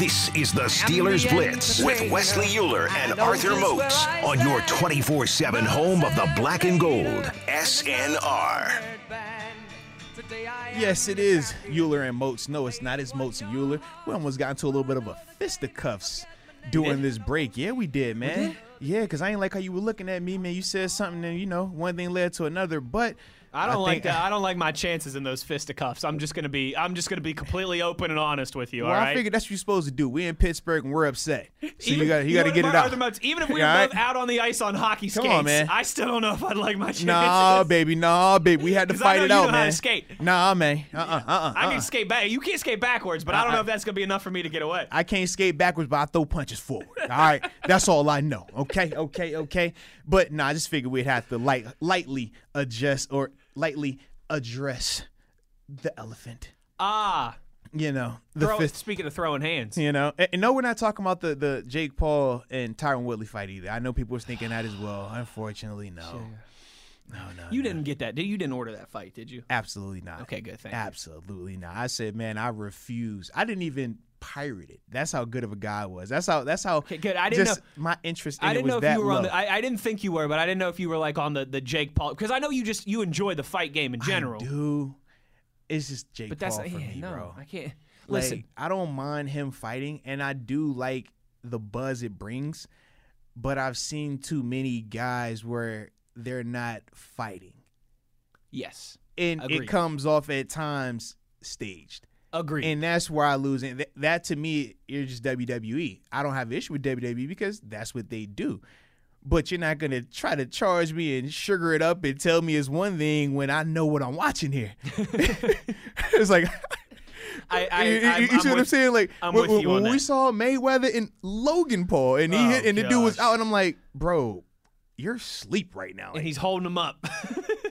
This is the Steelers Blitz with Wesley Uhler and Arthur Moats on your 24 7 home of the black and gold, SNR. Yes, it is Uhler and Moats. No, it's not. It's Moats and Uhler. We almost got into a little bit of a fisticuffs during this break. Yeah, we did, man. Yeah, because I ain't like how you were looking at me, man. You said something, and you know, one thing led to another. But I don't like think- that. I don't like my chances in those fisticuffs. I'm just gonna be. I'm just gonna be completely open and honest with you. Well, all I right. figured that's what you're supposed to do. We in Pittsburgh and we're upset, so Even- you got you know got to get it out. Moats, even if we were both out on the ice on hockey Come skates, on, man. I still don't know if I'd like my chances. Nah, baby, nah, baby. We had to I fight know it you out, know how to man. skate. Nah, man. Uh, uh-uh, uh, uh, I uh. can skate back. You can't skate backwards, but I don't know if that's gonna be enough for me to get away. I can't skate backwards, but I throw punches forward. All right, that's all I know. Okay, okay, okay. But nah, I just figured we'd have to light, lightly adjust or lightly address the elephant. Ah, You know, the throw, fifth. speaking of throwing hands, You know, and, and no, we're not talking about the the Jake Paul and Tyron Woodley fight either. I know people was thinking that as well. Unfortunately, no, no, no. you no. didn't get that. Did you didn't order that fight? Did you? Absolutely not. Okay, good, thank you. Absolutely not. I said, man, I refuse. I didn't even pirate it. That's how good of a guy I was. That's how. That's how. Okay, good. I didn't just know- my interest in I didn't was know if that you were on the. I, I didn't think you were, but I didn't know if you were like on the the Jake Paul because I know you just you enjoy the fight game in general. I do. It's just Jake but that's Paul for yeah, me, no, bro. I can't. Like, Listen, I don't mind him fighting, and I do like the buzz it brings. But I've seen too many guys where they're not fighting, yes, and Agreed. it comes off at times staged. Agreed. And that's where I lose. And th- that to me, you're just WWE. I don't have an issue with WWE because that's what they do. But you're not gonna try to charge me and sugar it up and tell me it's one thing when I know what I'm watching here. it's like I, I, you, you- you see what I'm saying? Like I'm when, when- we that. saw Mayweather and Logan Paul, and he Oh, hit, and the dude was out, and I'm like, bro, you're asleep right now. and he's holding him up.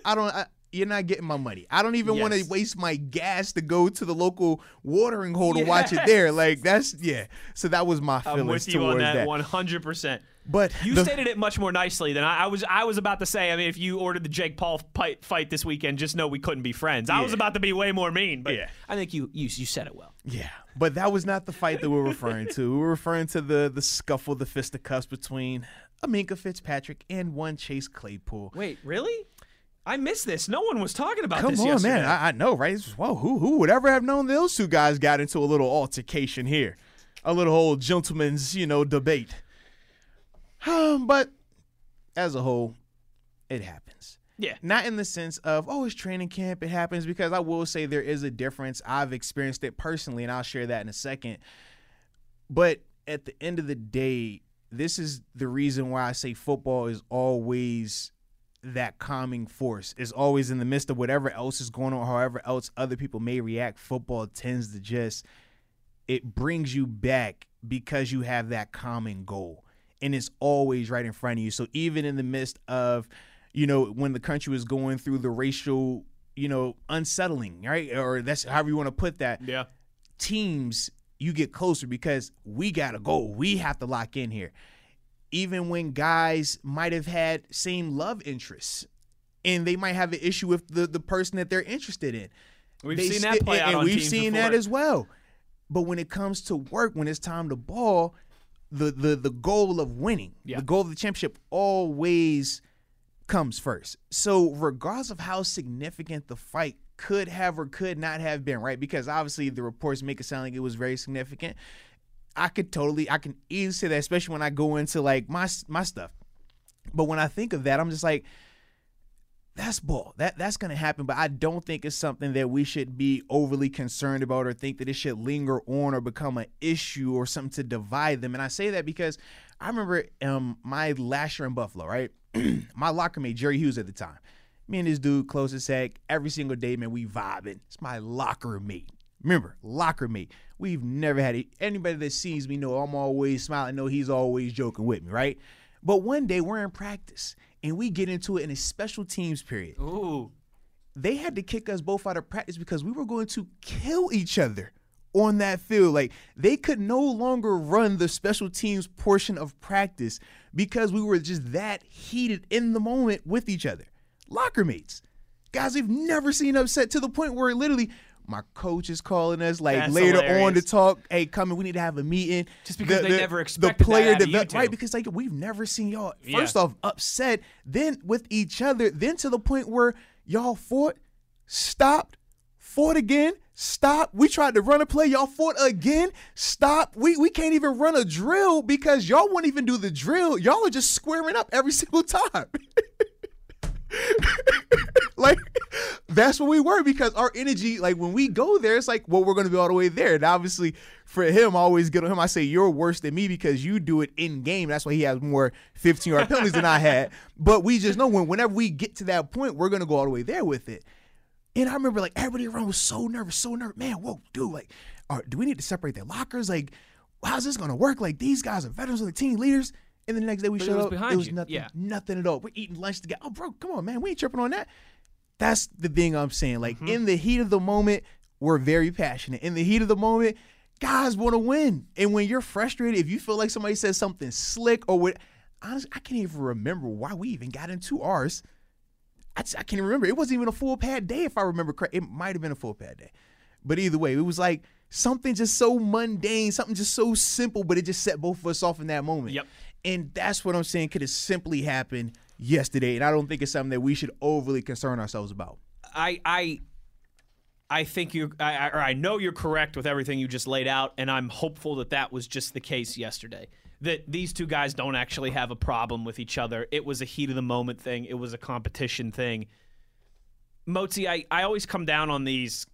I don't. I, you're not getting my money. I don't even want to waste my gas to go to the local watering hole to watch it there. Like that's yeah. So that was my I'm with you on that that. 100. percent But You the- stated it much more nicely than I, I was. I was about to say. I mean, if you ordered the Jake Paul fight, fight this weekend, just know we couldn't be friends. I was about to be way more mean, but Yeah. I think you, you you said it well. yeah, but that was not the fight that we're referring to. We were referring to the the scuffle, the fisticuffs between Aminka Fitzpatrick and one Chase Claypool. Wait, really? I missed this. No one was talking about Come this Come on, yesterday. man. I, I know, right? It's- Whoa, who who would ever have known those two guys got into a little altercation here, a little old gentleman's you know debate. but as a whole, it happens. yeah. Not in the sense of oh, it's training camp. It happens because I will say there is a difference. I've experienced it personally, and I'll share that in a second. But at the end of the day, this is the reason why I say football is always that calming force. Is always in the midst of whatever else is going on, however else other people may react. Football tends to just it brings you back because you have that common goal and it's always right in front of you so even in the midst of you know when the country was going through the racial you know unsettling right or that's however you want to put that Yeah. teams you get closer because we got to go we have to lock in here even when guys might have had same love interests and they might have an issue with the the person that they're interested in We've they seen that play and, out and we've seen before. that as well. But when it comes to work, when it's time to ball, the the the goal of winning, Yeah. the goal of the championship always comes first. So regardless of how significant the fight could have or could not have been, right? Because obviously the reports make it sound like it was very significant. I could totally, I can easily say that, especially when I go into like my my stuff. But when I think of that, I'm just like, that's ball. That that's gonna happen, but I don't think it's something that we should be overly concerned about or think that it should linger on or become an issue or something to divide them. And I say that because I remember um my last year in Buffalo, right? my locker mate Jerry Hughes at the time. Me and this dude close as heck every single day, man. We vibing. It's my locker mate. Remember, locker mate. We've never had it. Anybody that sees me know I'm always smiling. Know he's always joking with me, right? But one day we're in practice and we get into it in a special teams period. Ooh. They had to kick us both out of practice because we were going to kill each other on that field. Like they could no longer run the special teams portion of practice because we were just that heated in the moment with each other. Locker mates. Guys we've never seen upset to the point where literally My coach is calling us like That's later on to talk. Hey, come in. We need to have a meeting. Just because they never expected the player that out of you develop- right? Because like we've never seen y'all first Yeah. off upset, then with each other, then to the point where y'all fought, stopped, fought again, stopped. We tried to run a play, y'all fought again, stopped. We we can't even run a drill because y'all won't even do the drill. Y'all are just squaring up every single time. like that's what we were because our energy, like when we go there, it's like, well, we're gonna be all the way there. And obviously, for him, I always get on him. I say you're worse than me because you do it in game. That's why he has more 15 yard penalties than I had. But we just know when whenever we get to that point, we're gonna go all the way there with it. And I remember like everybody around was so nervous, so nervous. Man, whoa, dude, like, right, do we need to separate their lockers? Like, how's this gonna work? Like, these guys are veterans of the team leaders. And then the next day we But it showed was up, behind it was you. nothing, Yeah. nothing at all. We're eating lunch together. Oh, bro, come on, man, we ain't tripping on that. That's the thing I'm saying. Like mm-hmm. in the heat of the moment, we're very passionate. In the heat of the moment, guys want to win. And when you're frustrated, if you feel like somebody says something slick or what, honestly, I can't even remember why we even got into ours. I, I can't remember. It wasn't even a full pad day, if I remember correct. It might have been a full pad day. But either way, it was like something just so mundane, something just so simple, but it just set both of us off in that moment. Yep. And that's what I'm saying could have simply happened yesterday. And I don't think it's something that we should overly concern ourselves about. I I I think you I, or I know you're correct with everything you just laid out, and I'm hopeful that that was just the case yesterday. That these two guys don't actually have a problem with each other. It was a heat of the moment thing. It was a competition thing. Motzi, I, I always come down on these,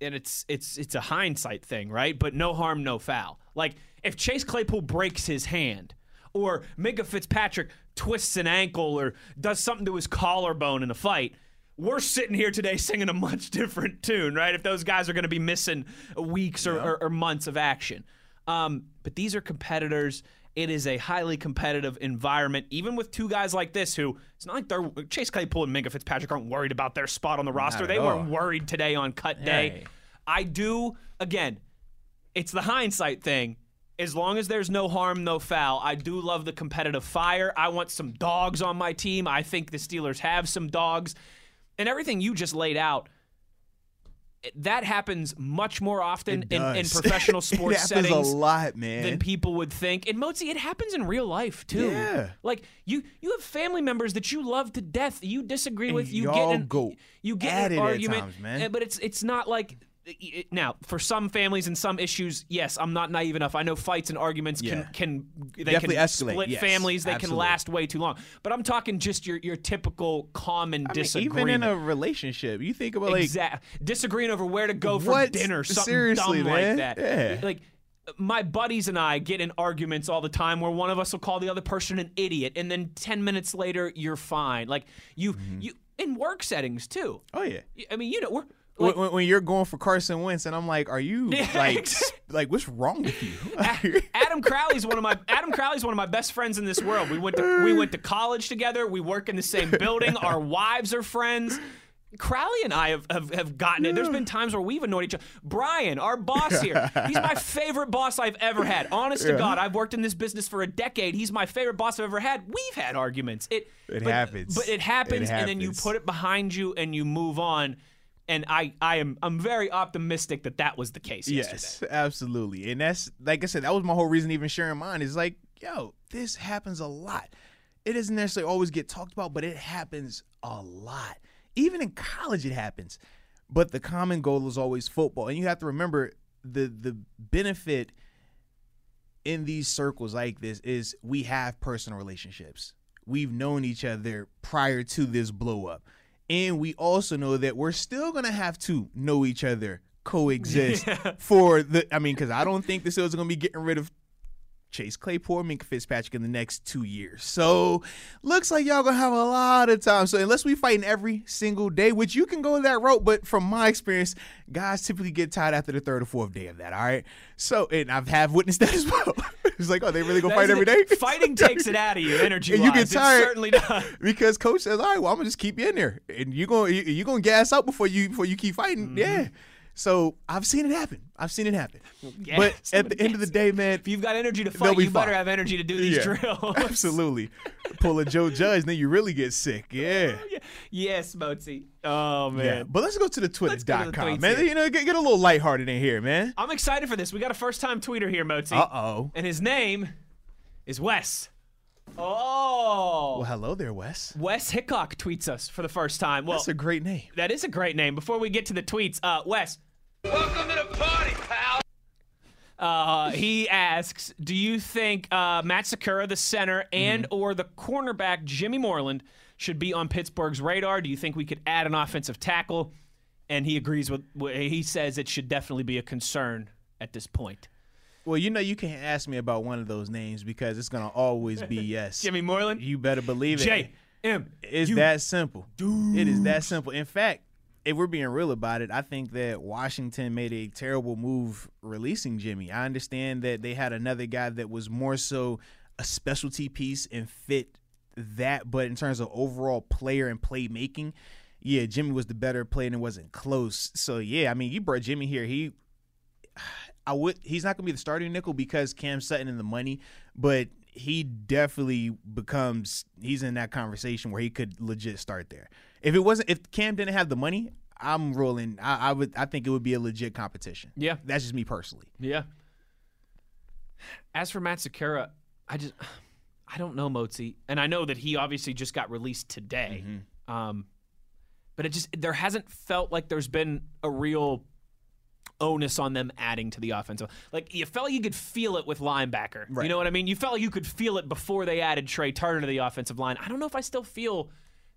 and it's it's it's a hindsight thing, right? But no harm, no foul. Like if Chase Claypool breaks his hand, or Minkah Fitzpatrick twists an ankle, or does something to his collarbone in a fight, we're sitting here today singing a much different tune, right? If those guys are going to be missing weeks or, or, or months of action. Um, but these are competitors. It is a highly competitive environment, even with two guys like this who it's not like they're Chase Claypool and Minkah Fitzpatrick aren't worried about their spot on the roster. They all. weren't worried today on cut day. Hey. I do, again, it's the hindsight thing. As long as there's no harm, no foul, I do love the competitive fire. I want some dogs on my team. I think the Steelers have some dogs. And everything you just laid out, that happens much more often in, in professional it sports happens settings a lot, man. than people would think. And Motzi, it happens in real life too. Yeah. Like you, you have family members that you love to death. You disagree And with. You get an, go you get an argument, times, man. uh, but it's it's not like. It- Now, for some families and some issues, yes, I'm not naive enough. I know fights and arguments Yeah. can can they Definitely can escalate, split yes, families. They can last way too long. But I'm talking just your your typical common I mean, disagreement. even in a relationship, you think about like Exact- disagreeing over where to go for What? dinner, something Seriously, dumb man. like that. Yeah. Like my buddies and I get in arguments all the time where one of us will call the other person an idiot, and then ten minutes later you're fine. Like you, Mm-hmm. you in work settings too. oh yeah. I mean, you know, we're When, like, when, when you're going for Carson Wentz, and I'm like, are you like, like, what's wrong with you? Adam Crowley's one of my Adam Crowley's one of my best friends in this world. We went to we went to college together. We work in the same building. Our wives are friends. Crowley and I have, have, have gotten it. There's been times where we've annoyed each other. Brian, our boss here, he's my favorite boss I've ever had. Honest to God, I've worked in this business for a decade. He's my favorite boss I've ever had. We've had arguments. It It but- happens. But it happens, It and then you put it behind you and you move on. And I, I am I'm very optimistic that that was the case yesterday. Yes, absolutely. And that's like I said, that was my whole reason even sharing mine. Is like, yo, this happens a lot. It doesn't necessarily always get talked about, but it happens a lot. Even in college, it happens. But the common goal is always football, and you have to remember the the benefit in these circles like this is we have personal relationships. We've known each other prior to this blow up. And we also know that we're still going to have to know each other, coexist for the I mean cuz I don't think the Steelers are going to be getting rid of Chase Claypool Minkah Fitzpatrick in the next two years. So looks like y'all gonna have a lot of time. So unless we fighting every single day, which you can go that route, but from my experience, guys typically get tired after the third or fourth day of that. All right. So and I've have witnessed that as well. it's like, oh, they really gonna fight every day? Fighting takes it out of you, energy. And you get wise. It tired. certainly does. because coach says, "All right, well, I'm gonna just keep you in there, and you gonna you, you gonna gas out before you before you keep fighting." Mm-hmm. Yeah. So I've seen it happen. I've seen it happen. Yes, but at the end of the day, man, If you've got energy to fight, be you better have energy to do these Yeah. drills. absolutely pull a Joe Judge, then you really get sick. Yeah. yes, Mozi. Oh man. Yeah. But let's go to the go twitter.com, man. here. You know, get, get a little lighthearted in here, man. I'm excited for this. We got a first time tweeter here, Mozi. Uh oh. And his name is Wes. Oh. Well, hello there, Wes. Wes Hickok tweets us for the first time. Well, That's a great name. that is a great name. Before we get to the tweets, uh, Wes, Welcome to the party, pal. uh, he asks, "Do you think uh, Matt Skura, the center, and or the cornerback Jimmy Moreland should be on Pittsburgh's radar? Do you think we could add an offensive tackle?" And he agrees with. He says it should definitely be a concern at this point. Well, you know, you can't ask me about one of those names because it's gonna always be yes. Jimmy Moreland, You better believe it. J M. It's that simple. Dude. It is that simple. In fact, if we're being real about it, I think that Washington made a terrible move releasing Jimmy. I understand that they had another guy that was more so a specialty piece and fit that, but in terms of overall player and playmaking, yeah, Jimmy was the better player and it wasn't close. So yeah, I mean, you brought Jimmy here. He I would he's not gonna be the starting nickel because Cam Sutton in the money, but he definitely becomes he's in that conversation where he could legit start there. If it wasn't if Cam didn't have the money, I'm rolling. I, I would I think it would be a legit competition. Yeah. That's just me personally. Yeah. As for Matt Skura, I just I don't know Mozi, and I know that he obviously just got released today. Um, but it just there hasn't felt like there's been a real onus on them adding to the offensive. Like you felt like you could feel it with linebacker. You know what I mean? You felt like you could feel it before they added Trai Turner to the offensive line. I don't know if I still feel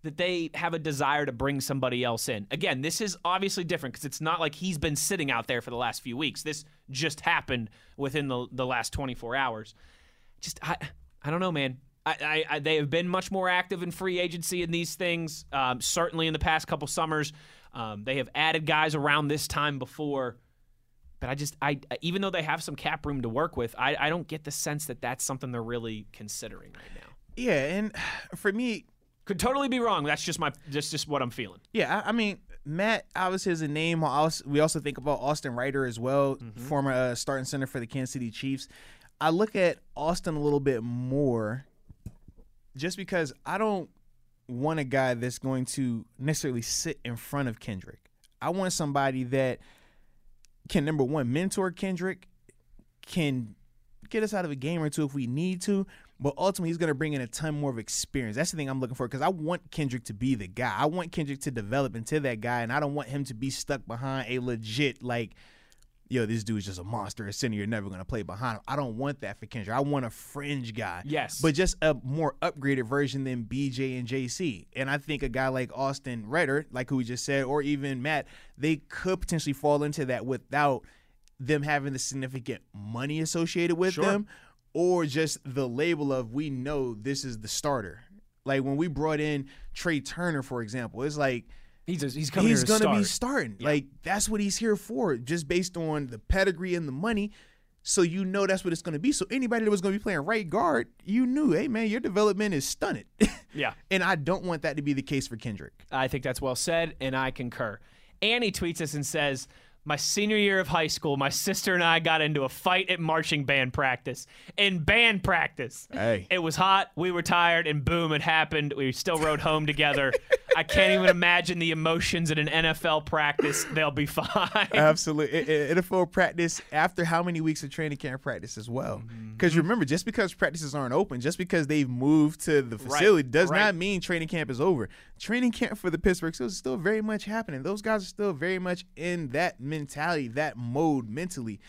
that they have a desire to bring somebody else in. Again, this is obviously different because it's not like he's been sitting out there for the last few weeks. This just happened within the the last 24 hours. Just I I don't know, man. I, I, I they have been much more active in free agency in these things. Um, certainly in the past couple summers, um, they have added guys around this time before. But I just I even though they have some cap room to work with, I, I don't get the sense that that's something they're really considering right now. Yeah, and for me, Could totally be wrong. That's just my that's just what I'm feeling. Yeah, I, I mean, Matt obviously is a name. We also think about Austin Reiter as well, former uh, starting center for the Kansas City Chiefs. I look at Austin a little bit more just because I don't want a guy that's going to necessarily sit in front of Kendrick. I want somebody that can, number one, mentor Kendrick, can get us out of a game or two if we need to. But ultimately, he's going to bring in a ton more of experience. That's the thing I'm looking for because I want Kendrick to be the guy. I want Kendrick to develop into that guy, and I don't want him to be stuck behind a legit like, yo, this dude's just a monster, a center. You're never going to play behind him. I don't want that for Kendrick. I want a fringe guy. Yes. but just a more upgraded version than BJ and JC. And I think a guy like Austin Reiter, like who we just said, or even Matt, they could potentially fall into that without them having the significant money associated with Sure. them or just the label of we know this is the starter. Like when we brought in Trai Turner, for example, it's like He's he's coming he's gonna to be start. starting. Like that's what he's here for, just based on the pedigree and the money. So you know that's what it's gonna be. So anybody that was gonna be playing right guard, you knew, hey man, your development is stunted. Yeah. and I don't want that to be the case for Kendrick. I think that's well said, and I concur. Annie tweets us and says, My senior year of high school, my sister and I got into a fight at marching band practice. In band practice. Hey. It was hot, we were tired, and boom, it happened. We still rode home together. I can't even imagine the emotions at an NFL practice. They'll be fine. Absolutely. NFL practice after how many weeks of training camp practice as well? Mm-hmm. Because remember, just because practices aren't open, just because they've moved to the facility, does right. not mean training camp is over. Training camp for the Pittsburgh Steelers is still very much happening. Those guys are still very much in that mentality, that mode mentally.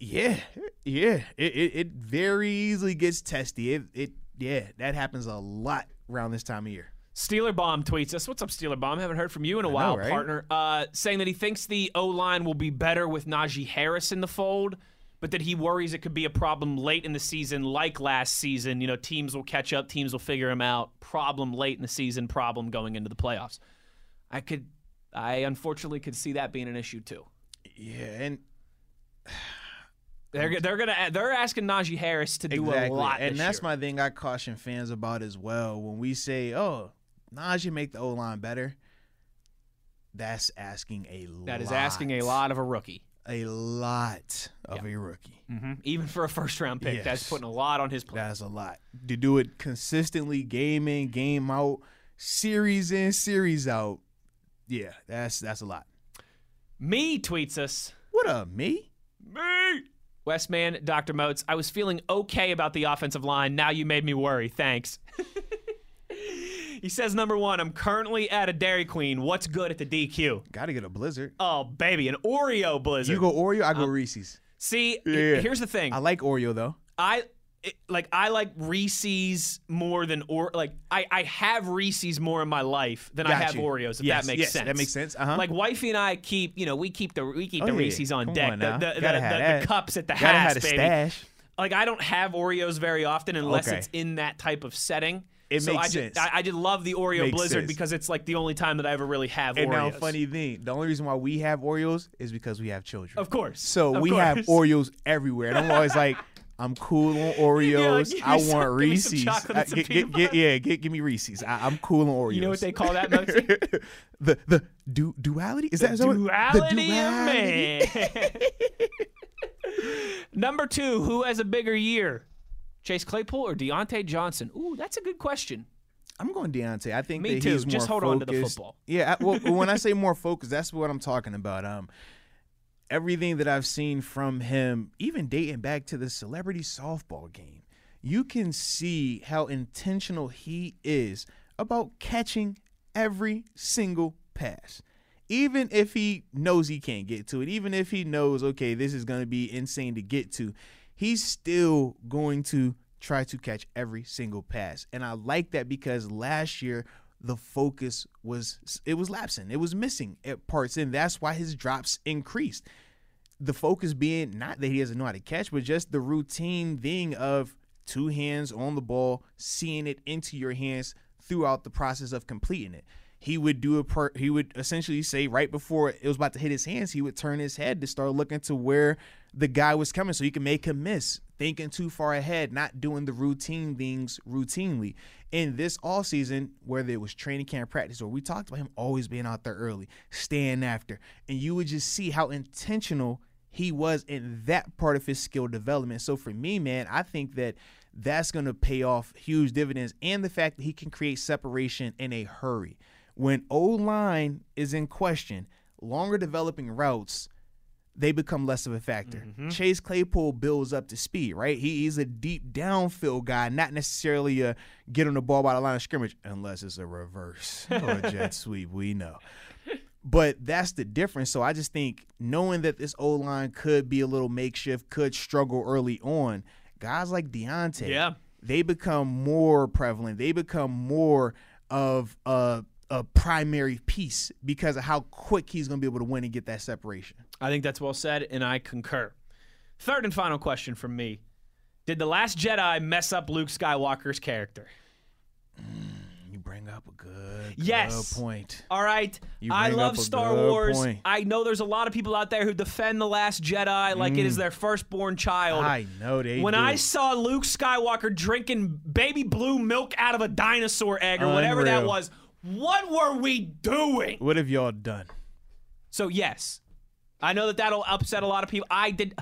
Yeah, yeah. It, it, it very easily gets testy. It, it yeah, that happens a lot around this time of year. Steeler Bomb tweets us. What's up, Steeler Bomb? Haven't heard from you in a while, right? partner. Uh, saying that he thinks the O line will be better with Najee Harris in the fold, but that he worries it could be a problem late in the season, like last season. You know, teams will catch up, teams will figure him out. Problem late in the season, problem going into the playoffs. I could, I unfortunately could see that being an issue too. Yeah, and They're they're gonna they're asking Najee Harris to do a lot, and that's year. my thing. I caution fans about as well when we say, "Oh, Najee make the O line better." that's asking a lot. That is asking a lot of a rookie. A lot of a rookie. hmm Even for a first round pick, that's putting a lot on his plate. That's a lot. To do it consistently, game in, game out, series in, series out. Yeah, that's that's a lot. Me tweets us. What up, me? Me. Westman, Dr. Moats, I was feeling okay about the offensive line. Now you made me worry. Thanks. he says, number one, I'm currently at a Dairy Queen. What's good at the DQ? Got to get a blizzard. Oh, baby, an Oreo blizzard. You go Oreo, I go Reese's. See, Yeah. here's the thing. I like Oreo though. I it, like I like Reese's more than or like I I have Reese's more in my life than I Got have you. Oreos. If Yes, that makes yes, sense. that makes sense. Uh-huh. Like wifey and I keep you know we keep the we keep Oh, the yeah. Reese's on Come deck. on the now. the, the, Gotta the, have the that. cups at the Gotta house, have the baby. stash. Like I don't have Oreos very often unless Okay. it's in that type of setting. It so makes I sense. I, I just love the Oreo Makes Blizzard sense. because it's like the only time that I ever really have And Oreos. now, funny thing, the only reason why we have Oreos is because we have children. Of course. So Of we course. have Oreos everywhere, and I'm always like, I'm cool on Oreos. give me I want some Reese's. some get- get- get- yeah, get, give me Reese's. I, I'm cool on Oreos. You know what they call that, the the du- duality is that is that what- duality, the duality? of man. Number two, who has a bigger year? Chase Claypool or Diontae Johnson? Ooh, that's a good question. I'm going Diontae. I think Me that too. he's more Just hold on to the focused. football. Yeah. I, well, when I say more focused, that's what I'm talking about. Um, everything that I've seen from him, even dating back to the celebrity softball game, you can see how intentional he is about catching every single pass. Even if he knows he can't get to it, even if he knows, okay, this is going to be insane to get to, he's still going to try to catch every single pass. And I like that because last year the focus was it was lapsing. It was missing at parts and that's why his drops increased. The focus being not that he doesn't know how to catch, but just the routine thing of two hands on the ball, seeing it into your hands throughout the process of completing it. He would do a per, he would essentially say right before it was about to hit his hands, he would turn his head to start looking to where the guy was coming so he can make him miss, thinking too far ahead, not doing the routine things routinely. In this all season, whether it was training camp practice or we talked about him always being out there early, staying after, and you would just see how intentional he was in that part of his skill development. So for me, man, I think that that's going to pay off huge dividends and the fact that he can create separation in a hurry. When O line is in question, longer developing routes, they become less of a factor. Mm-hmm. Chase Claypool builds up to speed, right? He, he's a deep downfield guy, not necessarily a get on the ball by the line of scrimmage, unless it's a reverse or a jet sweep. We know. But that's the difference. So I just think knowing that this O line could be a little makeshift, could struggle early on, guys like Diontae, Yeah. they become more prevalent. They become more of a, a primary piece because of how quick he's going to be able to win and get that separation. I think that's well said, and I concur. Third and final question from me. Did The Last Jedi mess up Luke Skywalker's character? You bring up a good, Yes. good point. All right. I love Star Wars. point. I know there's a lot of people out there who defend The Last Jedi like it is their firstborn child. Mm. I know they when do. I saw Luke Skywalker drinking baby blue milk out of a dinosaur egg or whatever that was, what were we doing? what have y'all done? So, yes, I know that that'll upset a lot of people. I did.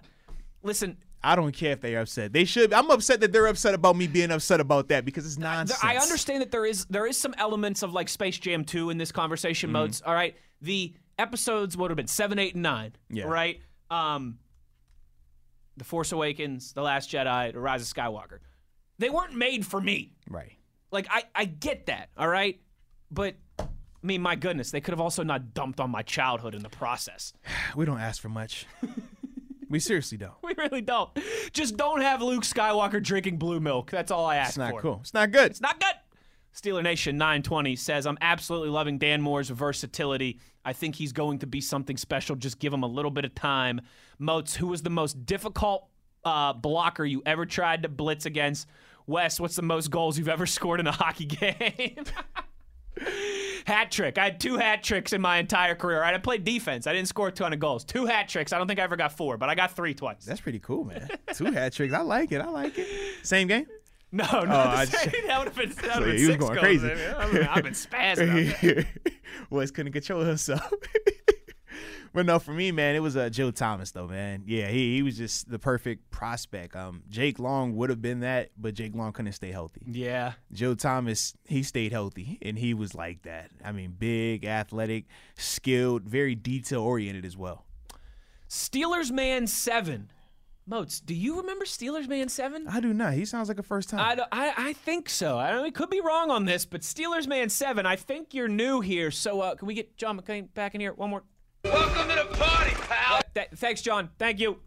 Listen, I don't care if they're upset. They should. I'm upset that they're upset about me being upset about that because it's nonsense. I understand that there is there is some elements of like Space Jam 2 in this conversation Mm-hmm. modes. All right. The episodes would have been 7, 8, and 9. Yeah. Right? Um The Force Awakens, The Last Jedi, The Rise of Skywalker. They weren't made for me. Right. Like I I get that, all right? But I mean, my goodness, they could have also not dumped on my childhood in the process. We don't ask for much. we seriously don't. We really don't. Just don't have Luke Skywalker drinking blue milk. That's all I ask It's not for. cool. It's not good. It's not good. Steeler Nation 920 says, I'm absolutely loving Dan Moore's versatility. I think he's going to be something special. Just give him a little bit of time. Moats, who was the most difficult uh, blocker you ever tried to blitz against? Wes, what's the most goals you've ever scored in a hockey game? hat trick. I had two hat tricks in my entire career. Right, I played defense. I didn't score a ton of goals. Two hat tricks. I don't think I ever got four, but I got three twice. That's pretty cool, man. Two hat tricks. I like it. I like it. Same game. no, oh, no, I that would have been, that would've been was six going goals. crazy. I mean, I've been spazzing. Wes couldn't control himself. but no, for me, man, it was uh, Joe Thomas though, man. Yeah, he he was just the perfect prospect. Um, Jake Long would have been that, but Jake Long couldn't stay healthy. Yeah. Joe Thomas, he stayed healthy, and he was like that. I mean, big, athletic, skilled, very detail oriented as well. Steelers Man 7. Moats, do you remember Steelers Man 7? I do not. He sounds like a first time. I, don't- I, I think so. I don't, we could be wrong on this, but Steelers Man 7, I think you're new here. So uh, can we get John McCain back in here? One more. Welcome to the party, pal. Th- thanks, John. Thank you.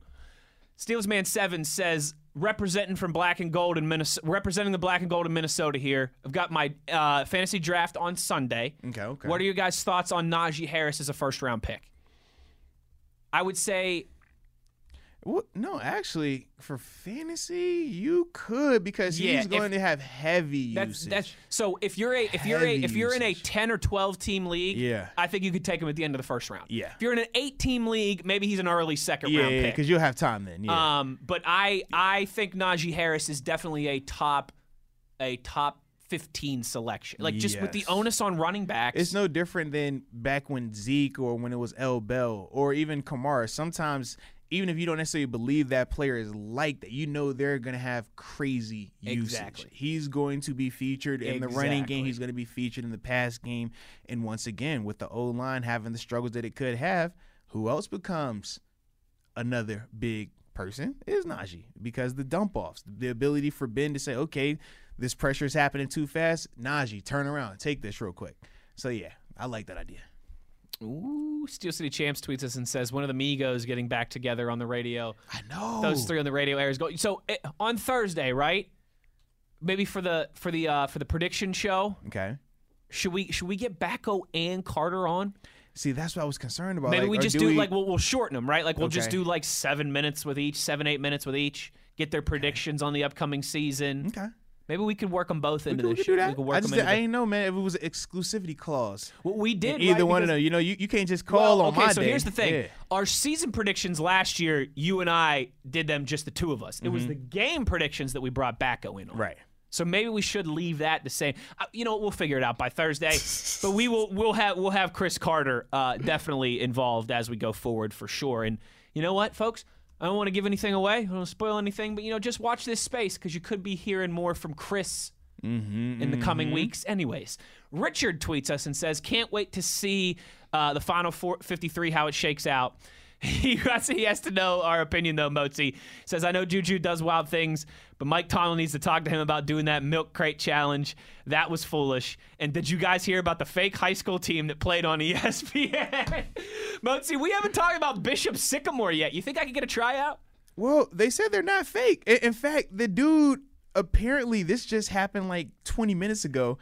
Steelers Man 7 says, representing from black and gold in Minnesota, representing the black and gold in Minnesota here. I've got my uh, fantasy draft on Sunday. Okay, okay. What are your guys' thoughts on Najee Harris as a first round pick? I would say What? No, actually, for fantasy, you could because Yeah, he's if- going to have heavy That's usage. that's so if you're a if you're a if you're in a ten or twelve team league, Yeah. I think you could take him at the end of the first round. Yeah. If you're in an eight team league, maybe he's an early second yeah, round yeah, pick. because you'll have time then. Yeah. Um, but I I think Najee Harris is definitely a top a top fifteen selection. Like just with the onus on running backs. It's no different than back when Zeke or when it was L. Bell or even Kamara. Sometimes, even if you don't necessarily believe that player is like that, you know they're going to have crazy usage. Exactly. He's going to be featured in the running game. He's going to be featured in the pass game. And once again, with the O line having the struggles that it could have, who else becomes another big person is Najee because the dump offs, the ability for Ben to say, okay, this pressure is happening too fast. Najee, turn around, take this real quick. So yeah, I like that idea. Ooh, Steel City Champs tweets us and says one of the Migos getting back together on the radio. I know Those three on the radio airs go. So eh, on Thursday, right? Maybe for the for the uh, for the prediction show, Okay. should we should we get Backo and Carter on? See, that's what I was concerned about. Maybe Like, we just do do we- like we'll, we'll shorten them, right? Like we'll just do like seven minutes with each, seven eight minutes with each. Get their predictions on the upcoming season. Okay. Maybe we could work them both We into could, the show. We could work I just them I into. didn't know, man, if it was an exclusivity clause. well, we did either right? one of them. You know, you, you can't just call well, on okay, my so day. here's the thing. Yeah. Our season predictions last year, you and I did them just the two of us. It was the game predictions that we brought Backo in on. Mm-hmm. Right. So maybe we should leave that the same. Uh, you know, we'll figure it out by Thursday. but we will we'll have we'll have Chris Carter uh, definitely involved as we go forward for sure. And you know what, folks? I don't want to give anything away. I don't want to spoil anything, but you know, just watch this space because you could be hearing more from Chris in the coming weeks. Anyways, Richard tweets us and says, "Can't wait to see uh, the final four, 53 how it shakes out." He has, he has to know our opinion though. Mozi says, "I know Juju does wild things, but Mike Tomlin needs to talk to him about doing that milk crate challenge. That was foolish." And did you guys hear about the fake high school team that played on ESPN? Mozi, we haven't talked about Bishop Sycamore yet. You think I could get a tryout? Well, they said they're not fake. In fact, the dude apparently this just happened like 20 minutes ago.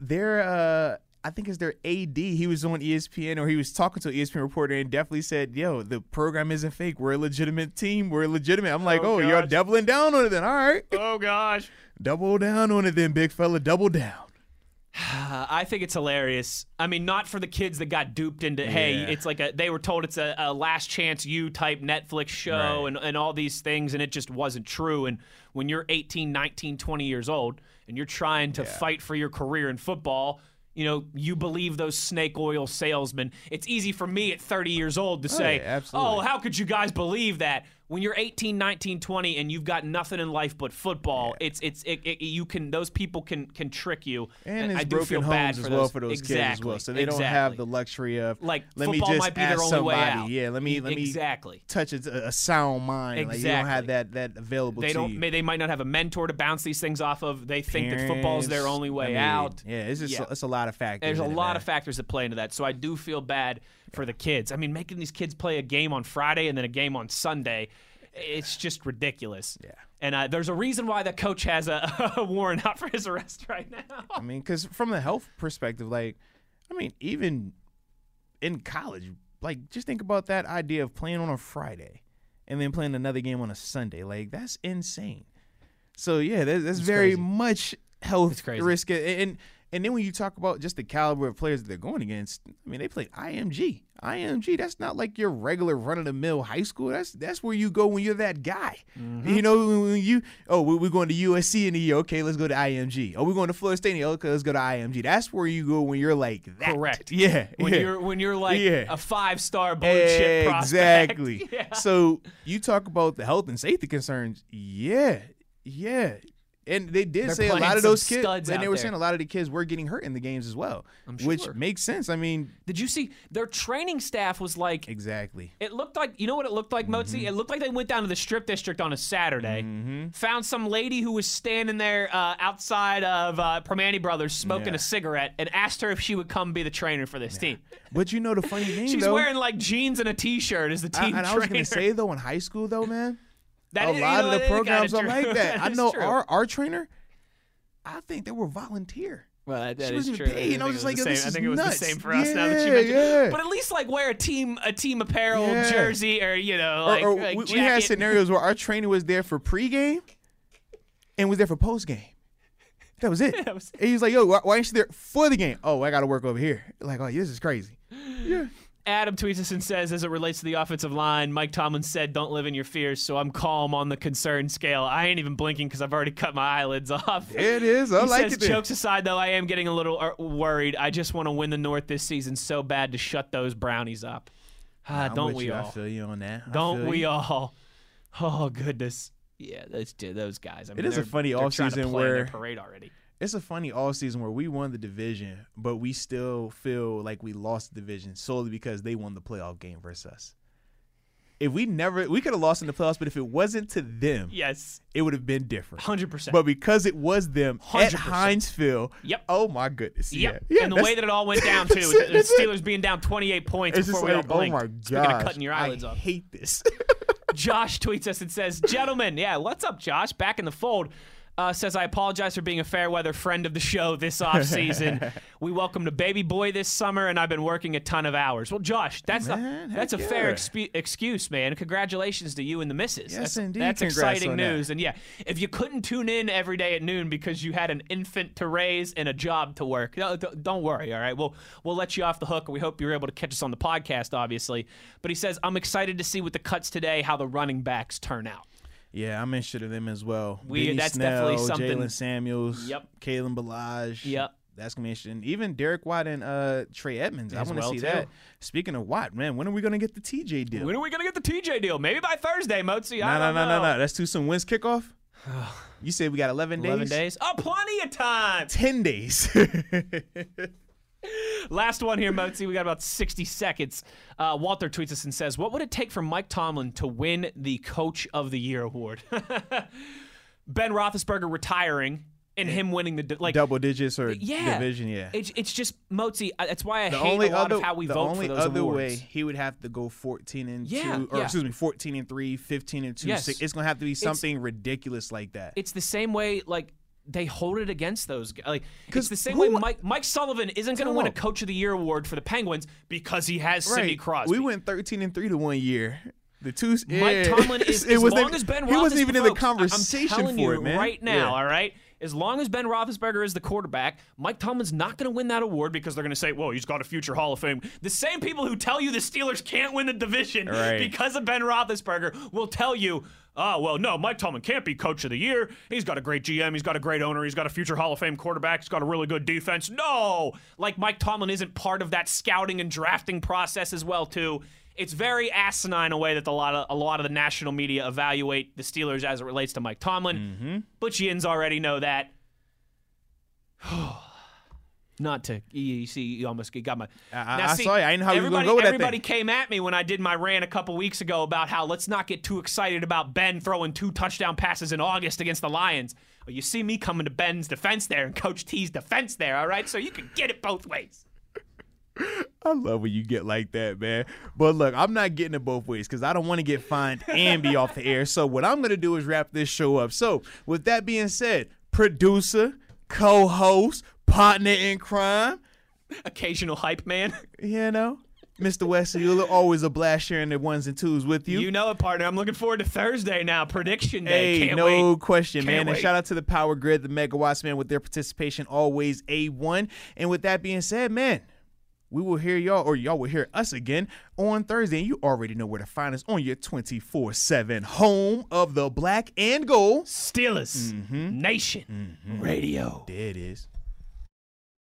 Their uh I think is their AD. He was on ESPN or he was talking to an ESPN reporter and definitely said, "Yo, the program isn't fake. We're a legitimate team. We're legitimate." I'm like, Oh, "Oh, you're doubling down on it then. All right. Oh gosh. Double down on it then, big fella. Double down." I think it's hilarious. I mean, not for the kids that got duped into, hey, it's like a, they were told it's a, a last chance you type Netflix show Right. and, and all these things, and it just wasn't true. And when you're 18, 19, 20 years old and you're trying to fight for your career in football, you know, you believe those snake oil salesmen. It's easy for me at 30 years old to oh, say, yeah, oh, how could you guys believe that? When you're 18, 19, 20 and you've got nothing in life but football, it's it's it, it, you can those people can can trick you. And I it's do feel bad as for well those. for those exactly. kids as well. So they don't have the luxury of like let me just might be their ask only way somebody. out. Yeah, let me let me exactly. touch a, a sound mind. Like you don't have that that available They to don't. you. May, they might not have a mentor to bounce these things off of. They think that football's their only way I mean, out. Yeah, it's just Yeah. it's a lot of factors. There's a lot of factors that play into that. So I do feel bad for the kids. I mean, making these kids play a game on Friday and then a game on Sunday, it's just ridiculous. Yeah. And uh, there's a reason why the coach has a, a warrant out for his arrest right now. I mean, because from the health perspective, like, I mean, even in college, like, just think about that idea of playing on a Friday and then playing another game on a Sunday. Like, that's insane. So yeah, that's, that's very crazy. much health crazy. risk, and And then when you talk about just the caliber of players that they're going against, I mean, they played IMG. IMG, that's not like your regular run of the mill high school. That's that's where you go when you're that guy. Mm-hmm. You know, when you oh we- we're going to USC in the year, okay, let's go to IMG. Oh, we're going to Florida State, in the year, okay, let's go to IMG. That's where you go when you're like that. Correct. Yeah. When yeah. you're when you're like Yeah. a five star blue chip prospect. Exactly. Yeah. So you talk about the health and safety concerns. Yeah, yeah. And they did They're say a lot of those kids, and they were there. saying a lot of the kids were getting hurt in the games as well, I'm which makes sense. I mean, Did you see their training staff was like exactly. It looked like you know what it looked like, Motzi. It looked like they went down to the strip district on a Saturday, found some lady who was standing there uh, outside of uh, Primanti Brothers smoking Yeah. a cigarette, and asked her if she would come be the trainer for this team. But you know the funny thing, She's though, wearing like jeans and a t-shirt as the I, team and I trainer. was gonna say though, in high school though, man, That a is- you lot know, of the that is kinda programs are like that. I know true. our our trainer. I think they were volunteer. Well, that, that She is wasn't true. paid, and I was just like, the yo, same. this I is think it was nuts. the same for us now that you mentioned. yeah. But at least like wear a team a team apparel Yeah. jersey or you know like, or like we, we had scenarios where our trainer was there for pregame and was there for postgame. That was it. That was- and he was like, "Yo, why, why ain't you there for the game? Oh, I got to work over here." Like, oh, this is crazy. Yeah. Adam tweets us and says, as it relates to the offensive line, Mike Tomlin said, "Don't live in your fears." So I'm calm on the concern scale. I ain't even blinking because I've already cut my eyelids off. It is. I he like says, it. jokes aside, though, I am getting a little uh, worried. I just want to win the North this season so bad to shut those brownies up. Ah, I'm don't we you. I feel you on that. I Don't we you. all? Oh goodness. Yeah, those those guys. I mean, is a funny they're trying to offseason where- parade already. It's a funny all season where we won the division, but we still feel like we lost the division solely because they won the playoff game versus us. If we never, we could have lost in the playoffs, but if it wasn't to them, Yes, it would have been different. hundred percent. But because it was them at 100%. Heinz Field, Yep. oh my goodness, Yep. yeah, yeah. and the way that it all went down too, the, it, the that's it. Steelers being down 28 points it's before we like, all oh blinked. my Speaking of gosh, cutting your eyelids I off. hate this. Josh tweets us and says, "Gentlemen, yeah, what's up, Josh? Back in the fold." Uh, says I apologize for being a fair weather friend of the show this off season. we welcomed a baby boy this summer, and I've been working a ton of hours. Well, Josh, that's Man, a that's a fair yeah. expe- excuse, man. Congratulations to you and the missus. Yes, that's, indeed. That's Congrats exciting on that. news. And yeah, if you couldn't tune in every day at noon because you had an infant to raise and a job to work, don't worry. All right, we'll we'll let you off the hook. We hope you're able to catch us on the podcast, obviously. But he says I'm excited to see with the cuts today how the running backs turn out. Yeah, I'm interested in them as well. We- Benny that's Snell, definitely something- Jaylen Samuels. Yep. Kalen Ballage. Yep. That's gonna be interesting. Even Derek Watt and uh, Trey Edmunds. I As want to well, see too. that. Speaking of Watt, man, when are we gonna get the TJ deal? When are we gonna get the TJ deal? Maybe by Thursday, Mozi. No, I no, no, no, no. That's too soon. When's kickoff? you said we got 11 days. Eleven days. Oh, plenty of time. 10 days. Last one here, Mozi. We got about 60 seconds. Uh, Walter tweets us and says, What would it take for Mike Tomlin to win the Coach of the Year award? ben Roethlisberger retiring and him winning the. Like, Double digits or yeah. division, yeah. It's, it's just, Mozi, that's why I the hate only a lot other, of how we vote for those other awards. way he would have to go 14 and Yeah, 2 or yeah. excuse me 14 and 3 15 and 2 Yes. six. it's going to have to be something ridiculous like that it's the same way like they hold it against those guys. Like it's the same who way Mike Mike Sullivan isn't going to win a. Coach of the Year award for the Penguins because he has Sidney Crosby. we went 13 and 3 to one year the two Mike yeah. Tomlin is it as wasn't long even- as Ben he wasn't even in the conversation for you it man right now. Yeah. All right, as long as Ben Roethlisberger is the quarterback, Mike Tomlin's not going to win that award because they're going to say, "Well, he's got a future Hall of Fame." The same people who tell you the Steelers can't win the division Right. because of Ben Roethlisberger will tell you. Oh, well, no, Mike Tomlin can't be coach of the year. He's got a great GM. He's got a great owner. He's got a future Hall of Fame quarterback. He's got a really good defense. No! Like, Mike Tomlin isn't part of that scouting and drafting process as well, too. It's very asinine a way that a lot of a lot of the national media evaluate the Steelers as it relates to Mike Tomlin. Mm-hmm. But Yins already know that. Not to you, see, you almost got my. I- I saw you. I didn't know how you were gonna everybody- go with Everybody thing. came at me when I did my rant a couple weeks ago about how let's not get too excited about Ben throwing two touchdown passes in August against the Lions. Well, you see me coming to Ben's defense there and Coach T's defense there, all right? So you can get it both ways. I love when you get like that, man. But look, I'm not getting it both ways because I don't want to get fined and be off the air. So what I'm gonna do is wrap this show up. So with that being said, producer, co-host, partner in crime, Occasional hype man. you know, Mr. Wesley Uhler, always a blast sharing the ones and twos with you. You know it, partner. I'm looking forward to Thursday now. Prediction day. Hey, Can't no wait. question, Can't man. And shout out to the Power Grid, the Megawatts, man, with their participation always A1. And with that being said, man, we will hear y'all, or y'all will hear us again on Thursday. And you already know where to find us on your 24 7 home of the black and gold. Steelers mm-hmm. Nation mm-hmm. Radio. There it is.